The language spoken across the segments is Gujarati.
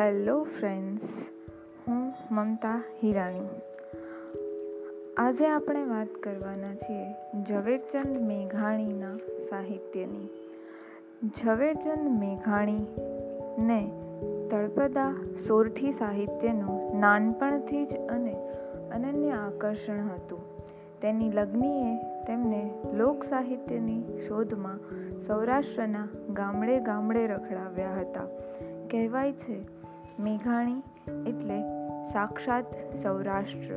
હેલો ફ્રેન્ડ્સ હું મમતા હિરાણી. આજે આપણે વાત કરવાના છીએ ઝવેરચંદ મેઘાણીના સાહિત્યની. ઝવેરચંદ મેઘાણીને તળપદા સોરઠી સાહિત્યનું નાનપણથી જ અને અનન્ય આકર્ષણ હતું. તેની લગ્નીએ તેમને લોક સાહિત્યની શોધમાં સૌરાષ્ટ્રના ગામડે ગામડે રખડાવ્યા હતા. કહેવાય છે મેઘાણી એટલે સાક્ષાત સૌરાષ્ટ્ર.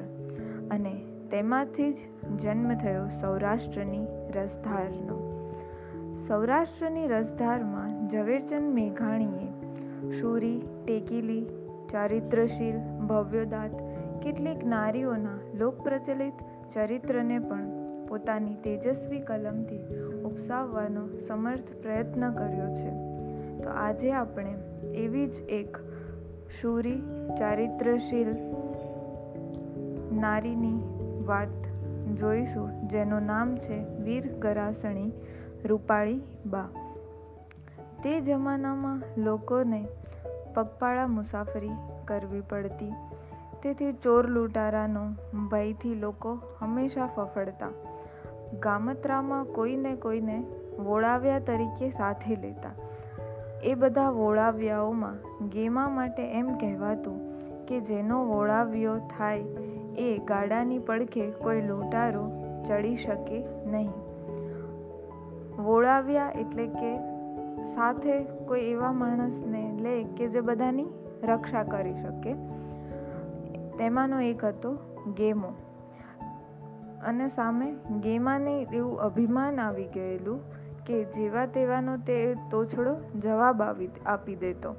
અને તેમાંથી જ જન્મ થયો સૌરાષ્ટ્રની રસધારનો. સૌરાષ્ટ્રની રસધારમાં ઝવેરચંદ મેઘાણીએ શૂરી ટેકીલી, ચારિત્રશીલ, ભવ્યોદાત કેટલીક નારીઓના લોકપ્રચલિત ચરિત્રને પણ પોતાની તેજસ્વી કલમથી ઉપસાવવાનો સમર્થ પ્રયત્ન કર્યો છે. તો આજે આપણે એવી જ એક શૂરી, ચારિત્રશીલ નારીની વાત જોઈશું, જેનું નામ છે વીર ગરાસણી રૂપાળી બા. તે જમાનામાં લોકોને પગપાળા મુસાફરી કરવી પડતી. તેથી ચોર લૂંટારાનો ભયથી લોકો હંમેશા ફફડતા. ગામત્રામાં કોઈને કોઈને વોળાવ્યા તરીકે સાથે લેતા. એ બધા વોળાવ્યાઓમાં ગેમા માટે એમ કહેવાતું કે જેનો વોળાવ્યો થાય એ ગાડાની પડખે કોઈ લોટારો ચડી શકે નહીં. વોળાવ્યા એટલે કે સાથે કોઈ એવા માણસને લે કે જે બધાની રક્ષા કરી શકે. તેમાંનો એક હતો ગેમો. અને સામે ગેમાને એવું અભિમાન આવી ગયેલું કે જેવા તેવાનો તે તોછડો જવાબ આવી આપી દેતો.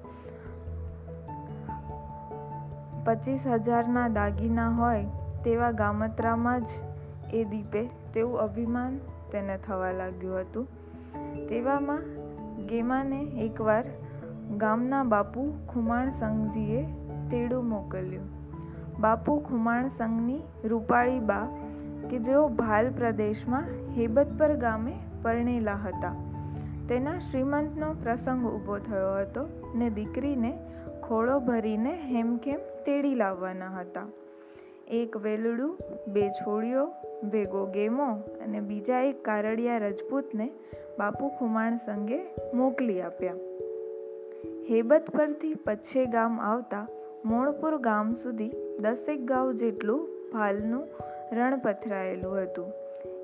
પચીસ હજારના દાગીના હોય તેવા ગામત્રામાં જ એ દીપે તેવું અભિમાન તેને થવા લાગ્યું હતું. તેવામાં ગેમાને એકવાર ગામના બાપુ ખુમાણ સંઘજીએ તેડું મોકલ્યું. બાપુ ખુમાણ સંઘની રૂપાળી બા કે જેઓ ભાલ પ્રદેશમાં હેબતપર ગામે પરણેલા હતા. તેના શ્રીમંતનો પ્રસંગ ઊભો થયો હતો ને દીકરીને ખોળો ભરીને હેમખેમ તેડી લાવવાના હતા. એક વેલડું, બે છોડીઓ ભેગો ગેમો અને બીજા એક કારડિયા રજપૂતને બાપુ ખુમાણ સંગે મોકલી આપ્યા. હેબત પરથી પચ્છે ગામ આવતા મોણપુર ગામ સુધી દસેક ગાંવ જેટલું ભાલનું રણ પથરાયેલું હતું.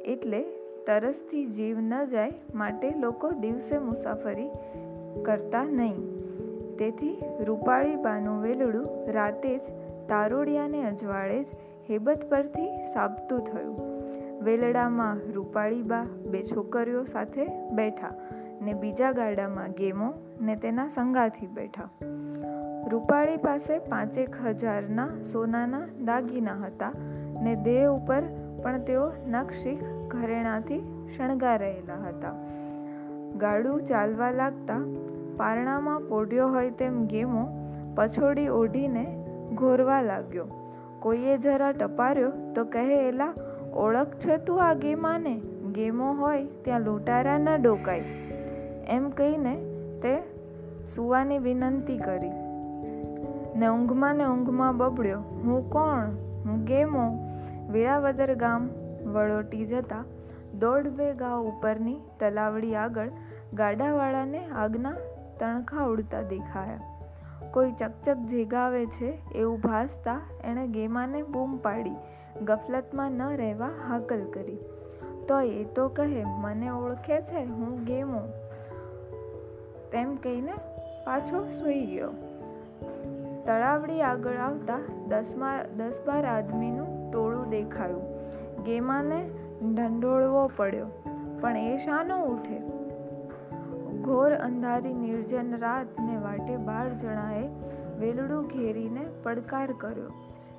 એટલે તરસથી જીવ ન જાય માટે લોકો દિવસે મુસાફરી કરતા નહીં. તેથી રૂપાળી બાનું વેલડું રાતે જ તારોડિયાને અજવાળે જ હેબત પરથી સાબતું થયું. વેલડામાં રૂપાળી બા બે છોકરીઓ સાથે બેઠા ને બીજા ગાડામાં ગેમો ને તેના સંગાથી બેઠા. રૂપાળી પાસે પાંચેક હજારના સોનાના દાગીના હતા ને દેહ ઉપર પણ તેઓ નખશીખ ઘરેણાથી શણગારેલા હતા. ગાડું ચાલવા લાગતા પારણામાં પોઢ્યો હોય તેમ ગેમો પછોડી ઓઢીને ઘોરવા લાગ્યો. કોઈએ જરા ટપાર્યો તો કહે, એલા, ઓળખ છે તું આ ગેમાને? ગેમો હોય ત્યાં લૂંટારા ન ડોકાય. એમ કહીને તે સુવાની વિનંતી કરી. ને ઊંઘમાં ને ઊંઘમાં બબડ્યો. હું કોણ? હું ગેમો? વેરાવદર ગામ વળોટી જતા દોઢ ગાંવ ઉપરની તલાવડી આગળ ગાડાવાળાને આગના તણખા ઉડતા દેખાયા. કોઈ ચકચક જેગાવે છે એવું ભાસતા એણે ગેમાને બૂમ પાડી, ગફલતમાં ન રહેવા હાકલ કરી. તો એ તો કહે, મને ઓળખે છે, હું ગેમો. તેમ કહીને પાછો સૂઈ ગયો. તળાવડી આગળ આવતા દસમા, દસ બાર આદમીનું ટોળું દેખાયું. ગેમાને ઢંઢોળવો પડ્યો, પણ એ શાનો ઉઠે? ઘોર અંધારી નિર્જન રાત ને વાટે બાર જણાએ વેલડું ઘેરીને પડકાર કર્યો.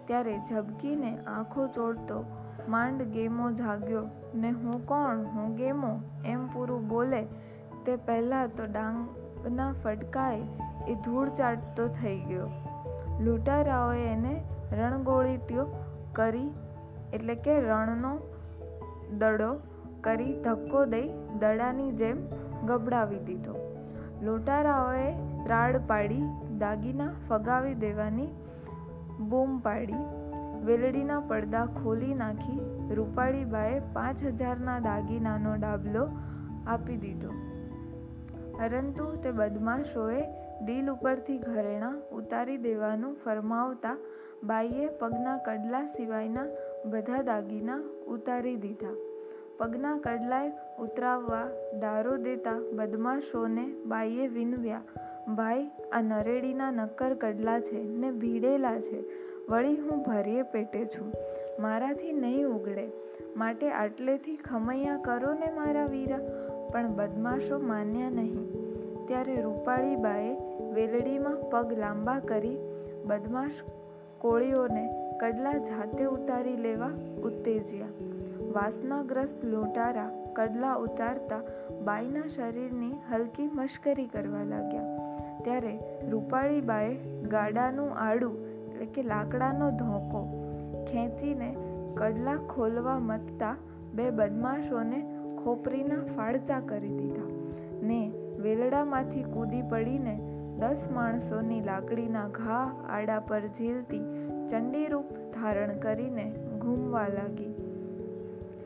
ત્યારે ઝબકીને આંખો ચોડતો માંડ ગેમો જાગ્યો. ને હું કોણ? હું ગેમો? એમ પૂરું બોલે, તે પહેલાં તો ડાંગના ફટકાએ એ ધૂળ ચાટતો થઈ ગયો. લૂંટારાઓએ એને રણગોળીટીઓ કરી એટલે કે રણનો દડો કરી ધક્કો દઈ દડાની જેમ ગબડાવી દીધો. લોટારાઓએ ત્રાડ પાડી, દાગીના ફગાવી દેવાની બૂમ પાડી, વેલડીના પડદા ખોલી નાખી રૂપાળીબાએ પાંચ હજારના દાગીનાનો ડાબલો આપી દીધો. પરંતુ તે બદમાશોએ દિલ ઉપરથી ઘરેણાં ઉતારી દેવાનું ફરમાવતા બાઈએ પગના કડલા સિવાયના બધા દાગીના ઉતારી દીધા. પગના કડલાએ ઉતરાવવા ડારો દેતા બદમાશોને બાઈએ વિનવ્યા, ભાઈ, આ નરેડીના નક્કર કડલા છે ને ભીડેલા છે. વળી હું ભરીએ પેટે છું. મારાથી નહીં ઉગડે. માટે આટલેથી ખમૈયા કરો ને મારા વીરા. પણ બદમાશો માન્યા નહીં. ત્યારે રૂપાળીબાએ વેલડીમાં પગ લાંબા કરી બદમાશ કોળીઓને કડલા જાતે ઉતારી લેવા ઉત્તેજ્યા. વાસનાગ્રસ્ત લોટારા કડલા ઉતારતા બાઈના શરીરની હલકી મશ્કરી કરવા લાગ્યા. ત્યારે રૂપાળી બાએ ગાડાનું આડું, એટલે કે લાકડાનો ધોકો, ખેંચીને કડલા ખોલવા મતતા બે બદમાશોને ખોપરીના ફાળચા કરી દીધા ને વેલડામાંથી કૂદી પડીને દસ માણસોની લાકડીના ઘા આડા પર ઝીલતી ચંડીરૂપ ધારણ કરીને ઘૂમવા લાગી.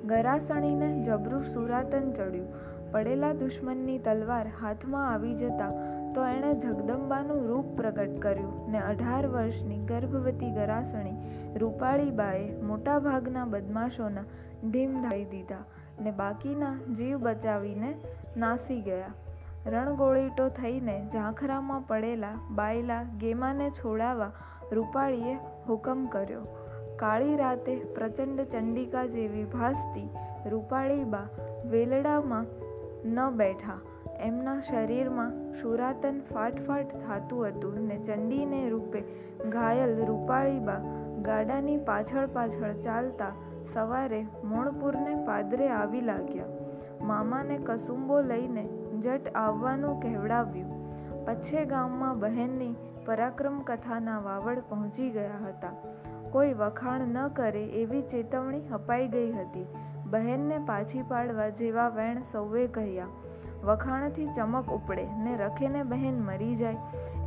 ગરાસણીને જબરું સુરાતન ચડ્યું. પડેલા દુશ્મનની તલવાર હાથમાં આવી જતા તો એણે જગદંબાનું રૂપ પ્રગટ કર્યું ને અઢાર વર્ષની ગર્ભવતી ગરાસણી રૂપાળીબાએ મોટાભાગના બદમાશોના ઢીમ ઢાળી દીધા ને બાકીના જીવ બચાવીને નાસી ગયા. રણગોળીટો થઈને ઝાંખરામાં પડેલા બાયલા ગેમાને છોડાવવા રૂપાળીએ હુકમ કર્યો. કાળી રાતે પ્રચંડ ચંડિકા જેવી ભાસતી રૂપાળીબા વેલડામાં ન બેઠા. એમના શરીરમાં સુરાતન ફાટફાટ થાતું હતું ને ચંડીને રૂપે ઘાયલ રૂપાળીબા ગાડાની પાછળ પાછળ ચાલતા સવારે મોણપુરને પાદરે આવી લાગ્યા. મામાને કસુંબો લઈને જટ આવવાનું કહેવડાવ્યું. પછે ગામમાં બહેનની પરાક્રમ કથાના વાવડ પહોંચી ગયા હતા. કોઈ વખાણ ન કરે એવી ચેતવણી અપાઈ ગઈ હતી. બહેનને પાછી પાડવા જેવા વેણ સૌએ કહ્યા, વખાણથી ચમક ઉપડે ને રખેને બહેન મરી જાય.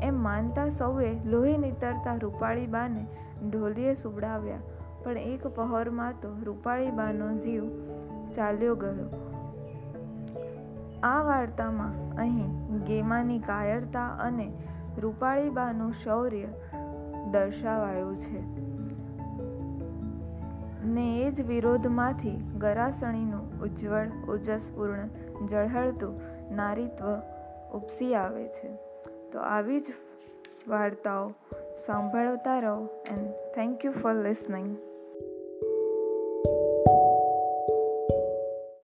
એમ માનતા સૌએ લોહી નીતરતા રૂપાળીબાને ઢોલીએ સુવડાવ્યા. પણ એક પહોરમાં તો રૂપાળીબાનો જીવ ચાલ્યો ગયો. આ વાર્તામાં અહીં ગેમાની કાયરતા અને રૂપાળીબાનું શૌર્ય દર્શાવાયું છે. ને એ જ વિરોધમાંથી ગરાસણીનું ઉજ્જવળ ઓજસપૂર્ણ ઝળહળતું નારીત્વ ઉપસી આવે છે. તો આવી જ વાર્તાઓ સાંભળતા રહો and thank you for listening